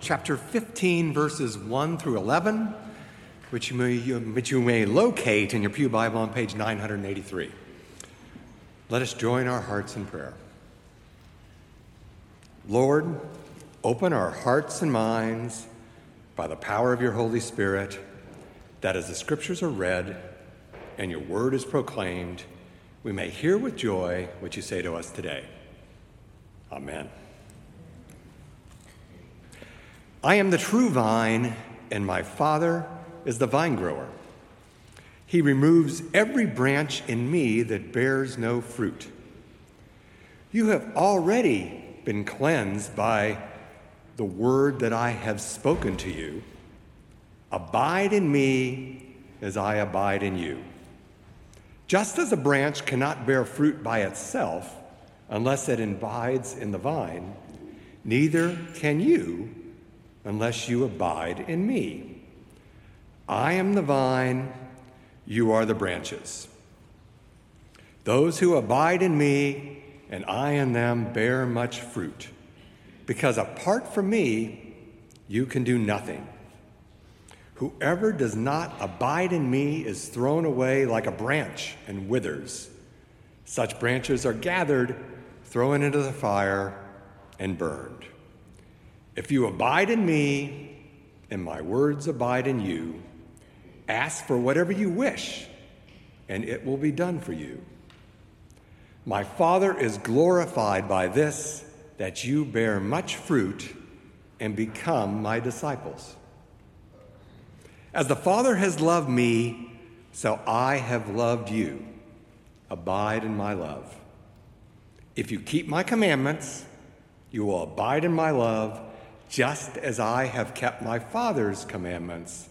chapter 15, verses 1 through 11, which you may, which you may locate in your Pew Bible on page 983. Let us join our hearts in prayer. Lord, open our hearts and minds by the power of your Holy Spirit, that as the scriptures are read and your word is proclaimed, we may hear with joy what you say to us today. Amen. I am the true vine, and my Father is the vine grower. He removes every branch in me that bears no fruit. You have already been cleansed by the word that I have spoken to you. Abide in me as I abide in you. Just as a branch cannot bear fruit by itself unless it abides in the vine, neither can you unless you abide in me. I am the vine, you are the branches. Those who abide in me and I in them bear much fruit, because apart from me, you can do nothing. Whoever does not abide in me is thrown away like a branch and withers. Such branches are gathered, thrown into the fire, and burned. If you abide in me and my words abide in you, ask for whatever you wish, and it will be done for you. My Father is glorified by this, that you bear much fruit and become my disciples. As the Father has loved me, so I have loved you. Abide in my love. If you keep my commandments, you will abide in my love just as I have kept my Father's commandments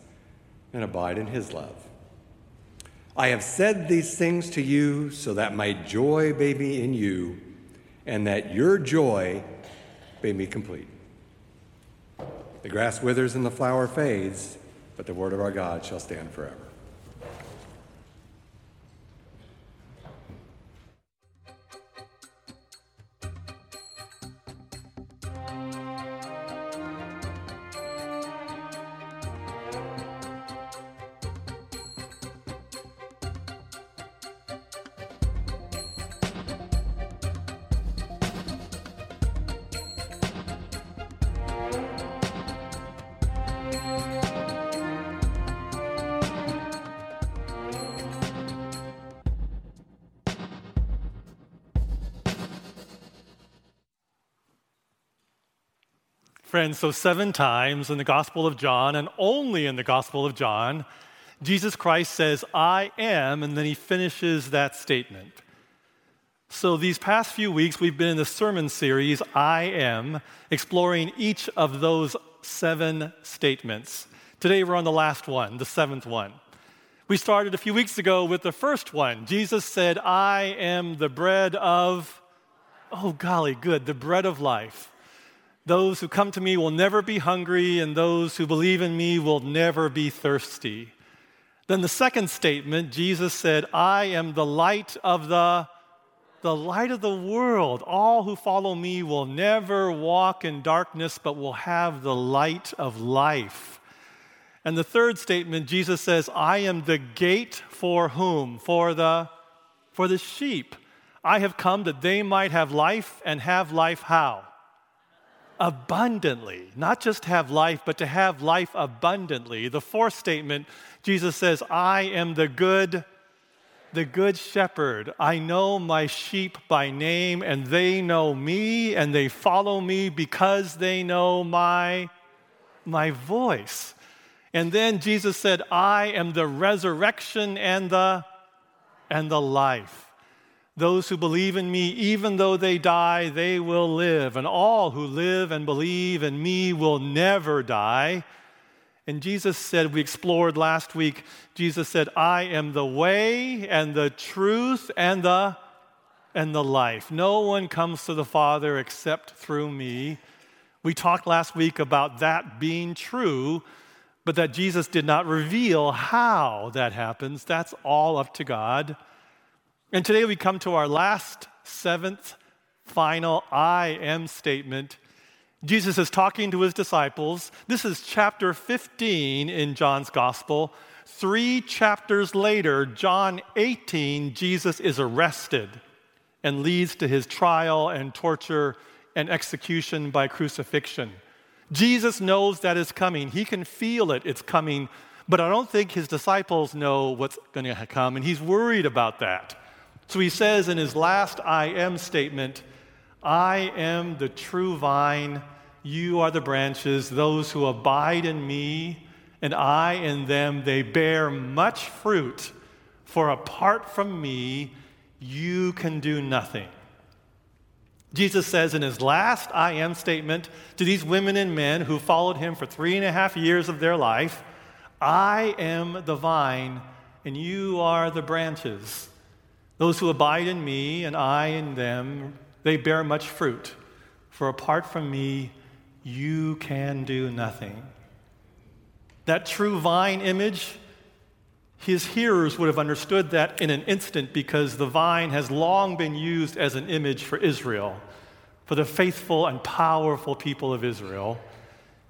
and abide in his love. I have said these things to you so that my joy may be in you and that your joy may be complete. The grass withers and the flower fades, but the word of our God shall stand forever. Friends, so seven times in the Gospel of John, and only in the Gospel of John, Jesus Christ says, I am, and then he finishes that statement. So, these past few weeks, we've been in the sermon series, I Am, exploring each of those seven statements. Today, we're on the last one, the seventh one. We started a few weeks ago with the first one. Jesus said, I am the bread of, oh, golly, good, the bread of life. Those who come to me will never be hungry, and those who believe in me will never be thirsty. Then the second statement, Jesus said, I am the light of the the light of the world. All who follow me will never walk in darkness, but will have the light of life. And the third statement, Jesus says, I am the gate for whom? For the for the sheep. I have come that they might have life and have life how? Abundantly. Not just have life, but to have life abundantly. The fourth statement, Jesus says, I am the good the good shepherd. I know my sheep by name, and they know me, and they follow me because they know my, my voice. And then Jesus said, I am the resurrection and the, and the life. Those who believe in me, even though they die, they will live. And all who live and believe in me will never die. And Jesus said, we explored last week, Jesus said, I am the way and the truth and the and the life. No one comes to the Father except through me. We talked last week about that being true, but that Jesus did not reveal how that happens. That's all up to God. And today we come to our last, seventh, final I am statement. Jesus is talking to his disciples. This is chapter 15 in John's gospel. Three chapters later, John 18, Jesus is arrested and leads to his trial and torture and execution by crucifixion. Jesus knows that is coming. He can feel it, it's coming, but I don't think his disciples know what's going to come, and he's worried about that. So he says in his last I am statement, I am the true vine, you are the branches, those who abide in me, and I in them, they bear much fruit, for apart from me, you can do nothing. Jesus says in his last I am statement to these women and men who followed him for three and a half years of their life I am the vine, and you are the branches. Those who abide in me, and I in them, they bear much fruit. For apart from me, you can do nothing. That true vine image his hearers would have understood that in an instant because the vine has long been used as an image for Israel, for the faithful and powerful people of Israel.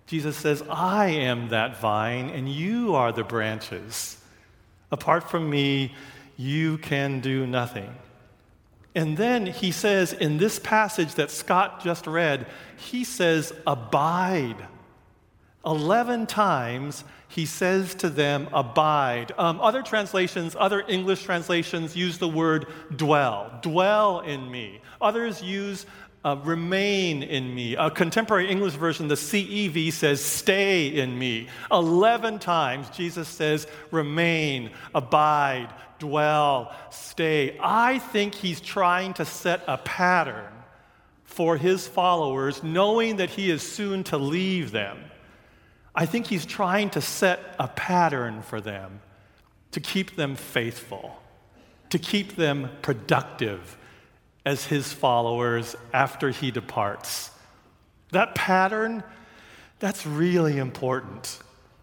Jesus says, I am that vine and you are the branches. Apart from me, you can do nothing. And then he says in this passage that Scott just read, he says, Abide. 11 times he says to them, Abide. Um, other translations, other English translations use the word dwell. Dwell in me. Others use uh, remain in me. A contemporary English version, the CEV, says, Stay in me. Eleven times Jesus says, Remain, abide, dwell, stay. I think he's trying to set a pattern for his followers, knowing that he is soon to leave them. I think he's trying to set a pattern for them to keep them faithful, to keep them productive as his followers after he departs. That pattern, that's really important.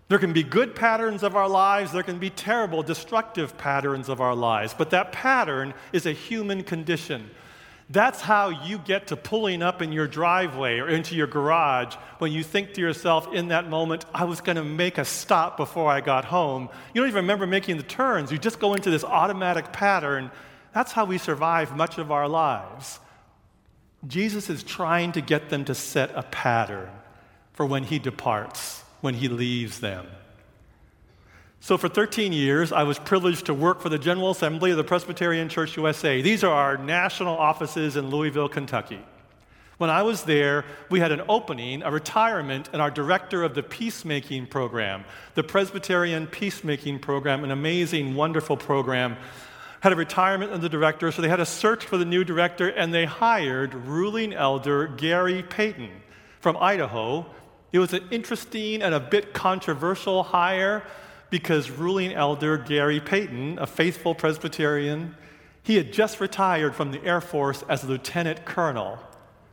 There can be good patterns of our lives, there can be terrible, destructive patterns of our lives, but that pattern is a human condition. That's how you get to pulling up in your driveway or into your garage when you think to yourself in that moment, I was going to make a stop before I got home. You don't even remember making the turns. You just go into this automatic pattern. That's how we survive much of our lives. Jesus is trying to get them to set a pattern for when he departs, when he leaves them. So, for 13 years, I was privileged to work for the General Assembly of the Presbyterian Church USA. These are our national offices in Louisville, Kentucky. When I was there, we had an opening, a retirement, and our director of the peacemaking program, the Presbyterian Peacemaking Program, an amazing, wonderful program, had a retirement of the director, so they had a search for the new director, and they hired ruling elder Gary Payton from Idaho. It was an interesting and a bit controversial hire because ruling elder Gary Payton, a faithful Presbyterian, he had just retired from the Air Force as a lieutenant colonel.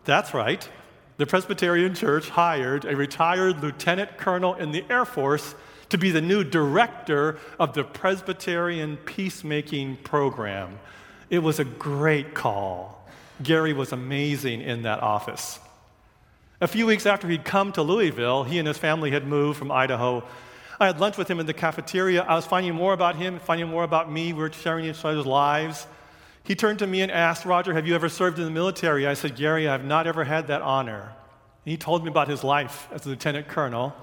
That's right. The Presbyterian Church hired a retired lieutenant colonel in the Air Force to be the new director of the Presbyterian Peacemaking Program. It was a great call. Gary was amazing in that office. A few weeks after he'd come to Louisville, he and his family had moved from Idaho I had lunch with him in the cafeteria. I was finding more about him, finding more about me. We were sharing each other's lives. He turned to me and asked, Roger, have you ever served in the military? I said, Gary, I've not ever had that honor. And he told me about his life as a lieutenant colonel.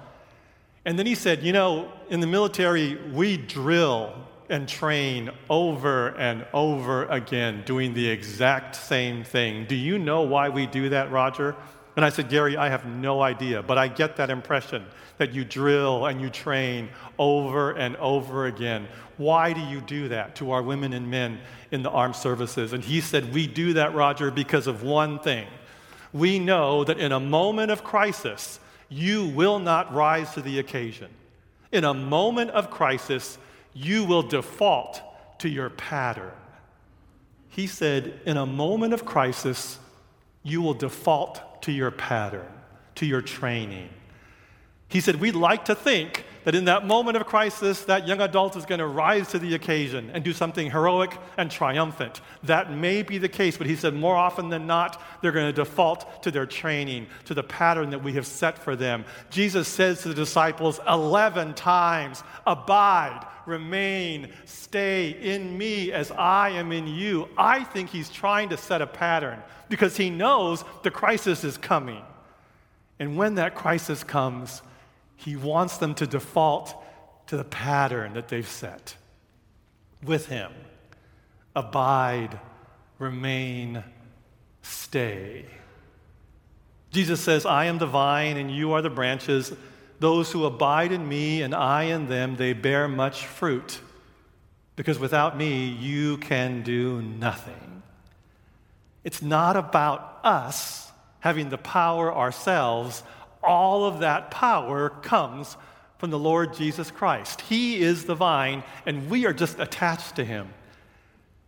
And then he said, You know, in the military, we drill and train over and over again, doing the exact same thing. Do you know why we do that, Roger? And I said, Gary, I have no idea, but I get that impression that you drill and you train over and over again. Why do you do that to our women and men in the armed services? And he said, We do that, Roger, because of one thing. We know that in a moment of crisis, you will not rise to the occasion. In a moment of crisis, you will default to your pattern. He said, in a moment of crisis, you will default to your pattern, to your training. He said, We'd like to think that in that moment of crisis, that young adult is going to rise to the occasion and do something heroic and triumphant. That may be the case, but he said more often than not, they're going to default to their training, to the pattern that we have set for them. Jesus says to the disciples 11 times, Abide, remain, stay in me as I am in you. I think he's trying to set a pattern because he knows the crisis is coming. And when that crisis comes, he wants them to default to the pattern that they've set with Him. Abide, remain, stay. Jesus says, I am the vine and you are the branches. Those who abide in me and I in them, they bear much fruit. Because without me, you can do nothing. It's not about us having the power ourselves all of that power comes from the Lord Jesus Christ. He is the vine, and we are just attached to him.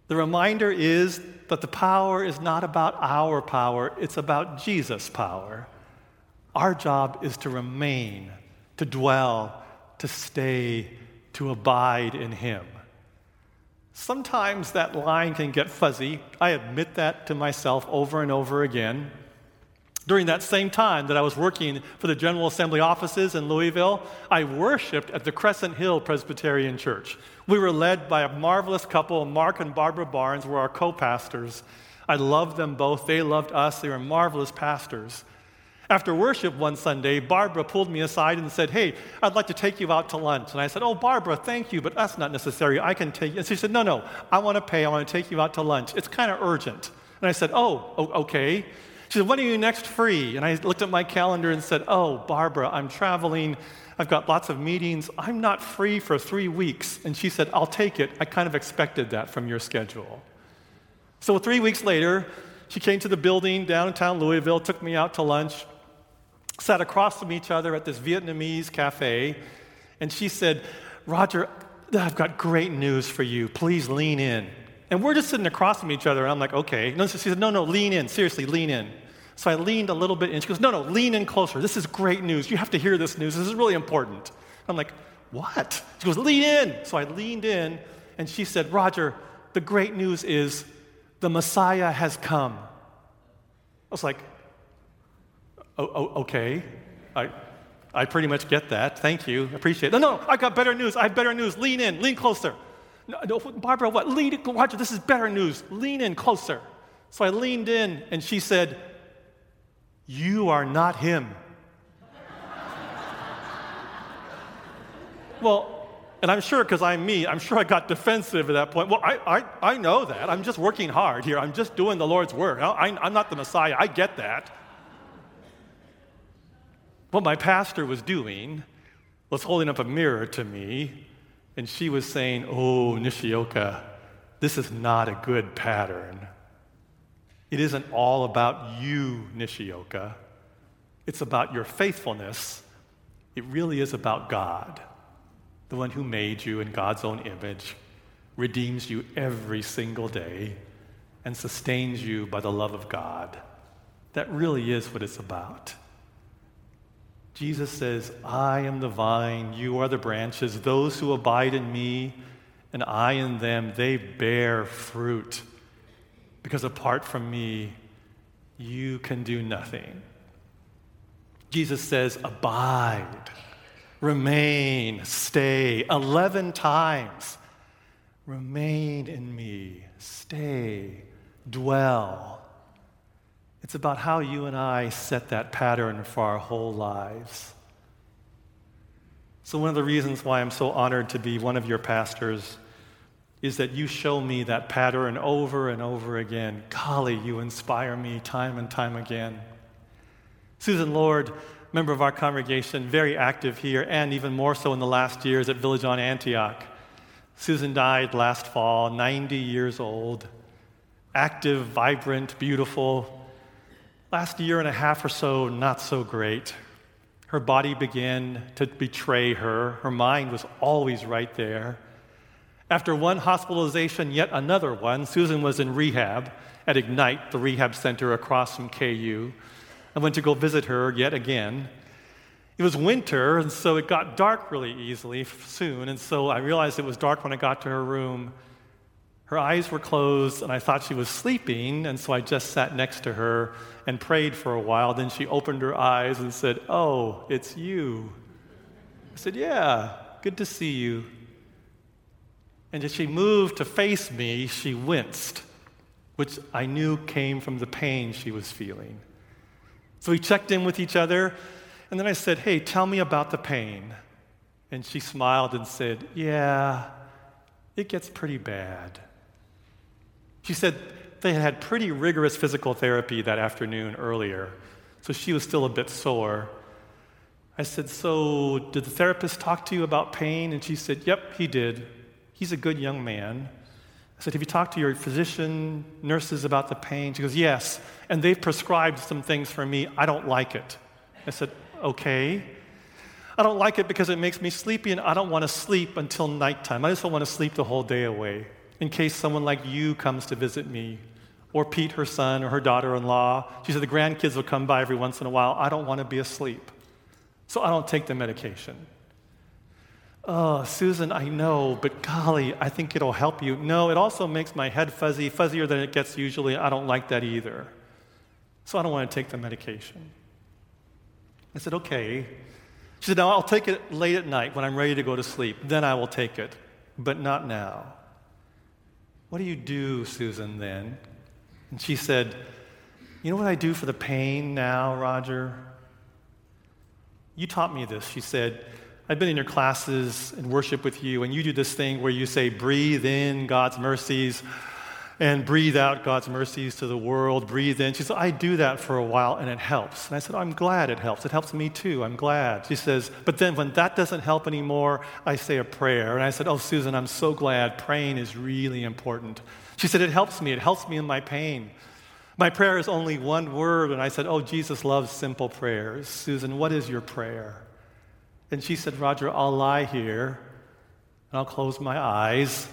The reminder is that the power is not about our power, it's about Jesus' power. Our job is to remain, to dwell, to stay, to abide in him. Sometimes that line can get fuzzy. I admit that to myself over and over again. During that same time that I was working for the General Assembly offices in Louisville, I worshiped at the Crescent Hill Presbyterian Church. We were led by a marvelous couple, Mark and Barbara Barnes were our co-pastors. I loved them both. They loved us. They were marvelous pastors. After worship one Sunday, Barbara pulled me aside and said, Hey, I'd like to take you out to lunch. And I said, Oh, Barbara, thank you, but that's not necessary. I can take you. And she said, No, no, I want to pay. I want to take you out to lunch. It's kind of urgent. And I said, Oh, okay. She said, When are you next free? And I looked at my calendar and said, Oh, Barbara, I'm traveling. I've got lots of meetings. I'm not free for three weeks. And she said, I'll take it. I kind of expected that from your schedule. So three weeks later, she came to the building downtown Louisville, took me out to lunch, sat across from each other at this Vietnamese cafe, and she said, Roger, I've got great news for you. Please lean in. And we're just sitting across from each other, and I'm like, okay. No, she said, no, no, lean in. Seriously, lean in. So I leaned a little bit and she goes, No, no, lean in closer. This is great news. You have to hear this news. This is really important. I'm like, What? She goes, Lean in. So I leaned in and she said, Roger, the great news is the Messiah has come. I was like, oh, oh, okay. I, I pretty much get that. Thank you. Appreciate it. No, no, I got better news. I have better news. Lean in. Lean closer. No, no, Barbara, what? Lean, Roger, this is better news. Lean in closer. So I leaned in and she said, you are not him. well, and I'm sure because I'm me, I'm sure I got defensive at that point. Well, I, I, I know that. I'm just working hard here. I'm just doing the Lord's work. I, I'm not the Messiah. I get that. What my pastor was doing was holding up a mirror to me, and she was saying, Oh, Nishioka, this is not a good pattern. It isn't all about you, Nishioka. It's about your faithfulness. It really is about God, the one who made you in God's own image, redeems you every single day, and sustains you by the love of God. That really is what it's about. Jesus says, I am the vine, you are the branches. Those who abide in me and I in them, they bear fruit because apart from me, you can do nothing. Jesus says, Abide, remain, stay. 11 times. Remain in me, stay, dwell. It's about how you and I set that pattern for our whole lives. So, one of the reasons why I'm so honored to be one of your pastors is that you show me that pattern over and over again. Golly, you inspire me time and time again. Susan Lord, member of our congregation, very active here, and even more so in the last years at Village on Antioch. Susan died last fall, 90 years old, active, vibrant, beautiful. Last year and a half or so, not so great. Her body began to betray her. Her mind was always right there. After one hospitalization, yet another one, Susan was in rehab at Ignite, the rehab center across from KU. I went to go visit her yet again. It was winter, and so it got dark really easily soon. And so I realized it was dark when I got to her room. Her eyes were closed, and I thought she was sleeping, and so I just sat next to her and prayed for a while. Then she opened her eyes and said, Oh, it's you. I said, Yeah, good to see you. And as she moved to face me, she winced, which I knew came from the pain she was feeling. So we checked in with each other, and then I said, Hey, tell me about the pain. And she smiled and said, Yeah, it gets pretty bad. She said they had had pretty rigorous physical therapy that afternoon earlier, so she was still a bit sore. I said, So, did the therapist talk to you about pain? And she said, Yep, he did. He's a good young man. I said, Have you talked to your physician, nurses about the pain? She goes, Yes. And they've prescribed some things for me. I don't like it. I said, Okay. I don't like it because it makes me sleepy and I don't want to sleep until nighttime. I just don't want to sleep the whole day away in case someone like you comes to visit me, or Pete, her son, or her daughter in law. She said, The grandkids will come by every once in a while. I don't want to be asleep. So I don't take the medication. Oh, Susan, I know, but golly, I think it'll help you. No, it also makes my head fuzzy, fuzzier than it gets usually. I don't like that either. So I don't want to take the medication. I said, Okay. She said, Now I'll take it late at night when I'm ready to go to sleep. Then I will take it, but not now. What do you do, Susan, then? And she said, You know what I do for the pain now, Roger? You taught me this. She said, I've been in your classes and worship with you, and you do this thing where you say, breathe in God's mercies and breathe out God's mercies to the world, breathe in. She said, I do that for a while and it helps. And I said, oh, I'm glad it helps. It helps me too. I'm glad. She says, but then when that doesn't help anymore, I say a prayer. And I said, Oh, Susan, I'm so glad. Praying is really important. She said, It helps me. It helps me in my pain. My prayer is only one word. And I said, Oh, Jesus loves simple prayers. Susan, what is your prayer? And she said, Roger, I'll lie here and I'll close my eyes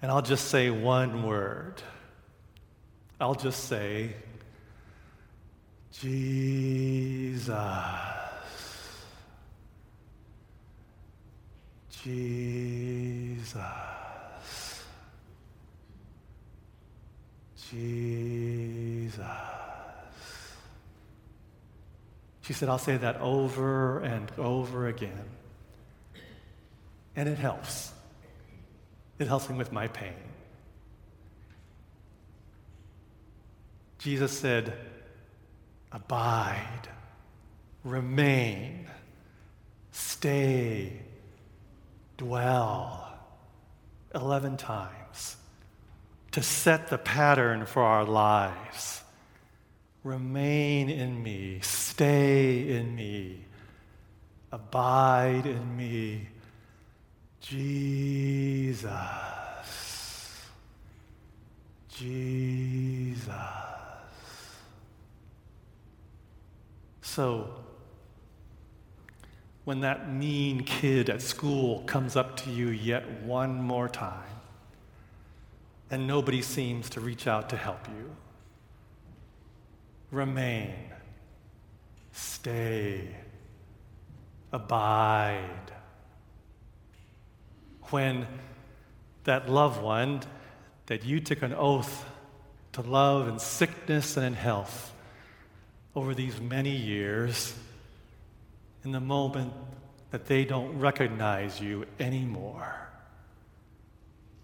and I'll just say one word. I'll just say, Jesus. Jesus. Jesus. She said, I'll say that over and over again. And it helps. It helps me with my pain. Jesus said, Abide, remain, stay, dwell 11 times to set the pattern for our lives. Remain in me, stay in me, abide in me Jesus. Jesus. So, when that mean kid at school comes up to you yet one more time, and nobody seems to reach out to help you, remain, stay, abide. When that loved one that you took an oath to love in sickness and in health over these many years, in the moment that they don't recognize you anymore,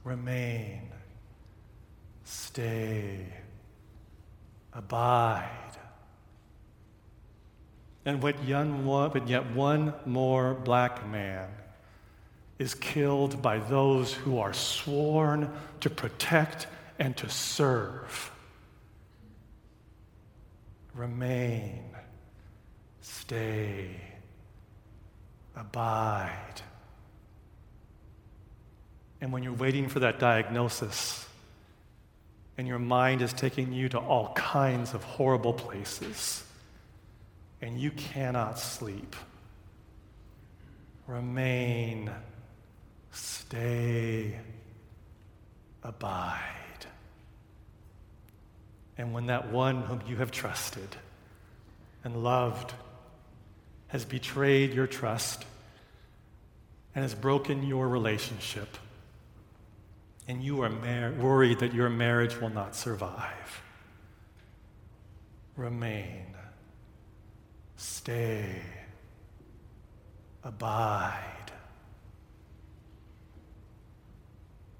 remain, stay, abide. And what young one, but yet one more black man is killed by those who are sworn to protect and to serve. Remain, stay, abide. And when you're waiting for that diagnosis, and your mind is taking you to all kinds of horrible places, and you cannot sleep. Remain, stay, abide. And when that one whom you have trusted and loved has betrayed your trust and has broken your relationship, and you are mar- worried that your marriage will not survive, remain, stay, abide.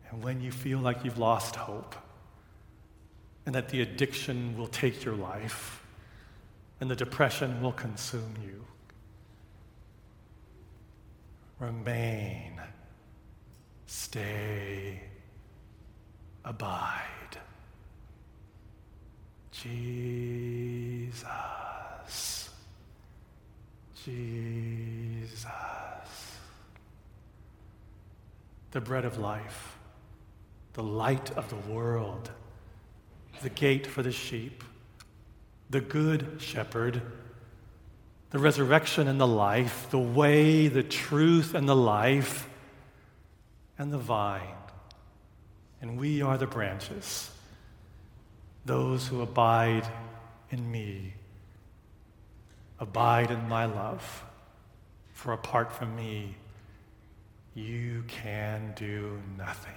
And when you feel like you've lost hope and that the addiction will take your life and the depression will consume you, remain, stay, abide. Jesus, Jesus, the bread of life, the light of the world, the gate for the sheep, the good shepherd. The resurrection and the life, the way, the truth, and the life, and the vine. And we are the branches, those who abide in me, abide in my love. For apart from me, you can do nothing.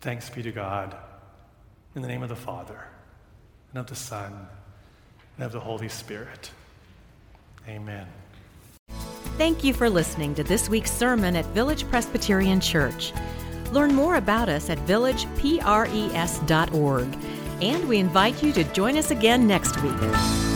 Thanks be to God, in the name of the Father, and of the Son, and of the Holy Spirit. Amen. Thank you for listening to this week's sermon at Village Presbyterian Church. Learn more about us at villagepres.org, and we invite you to join us again next week.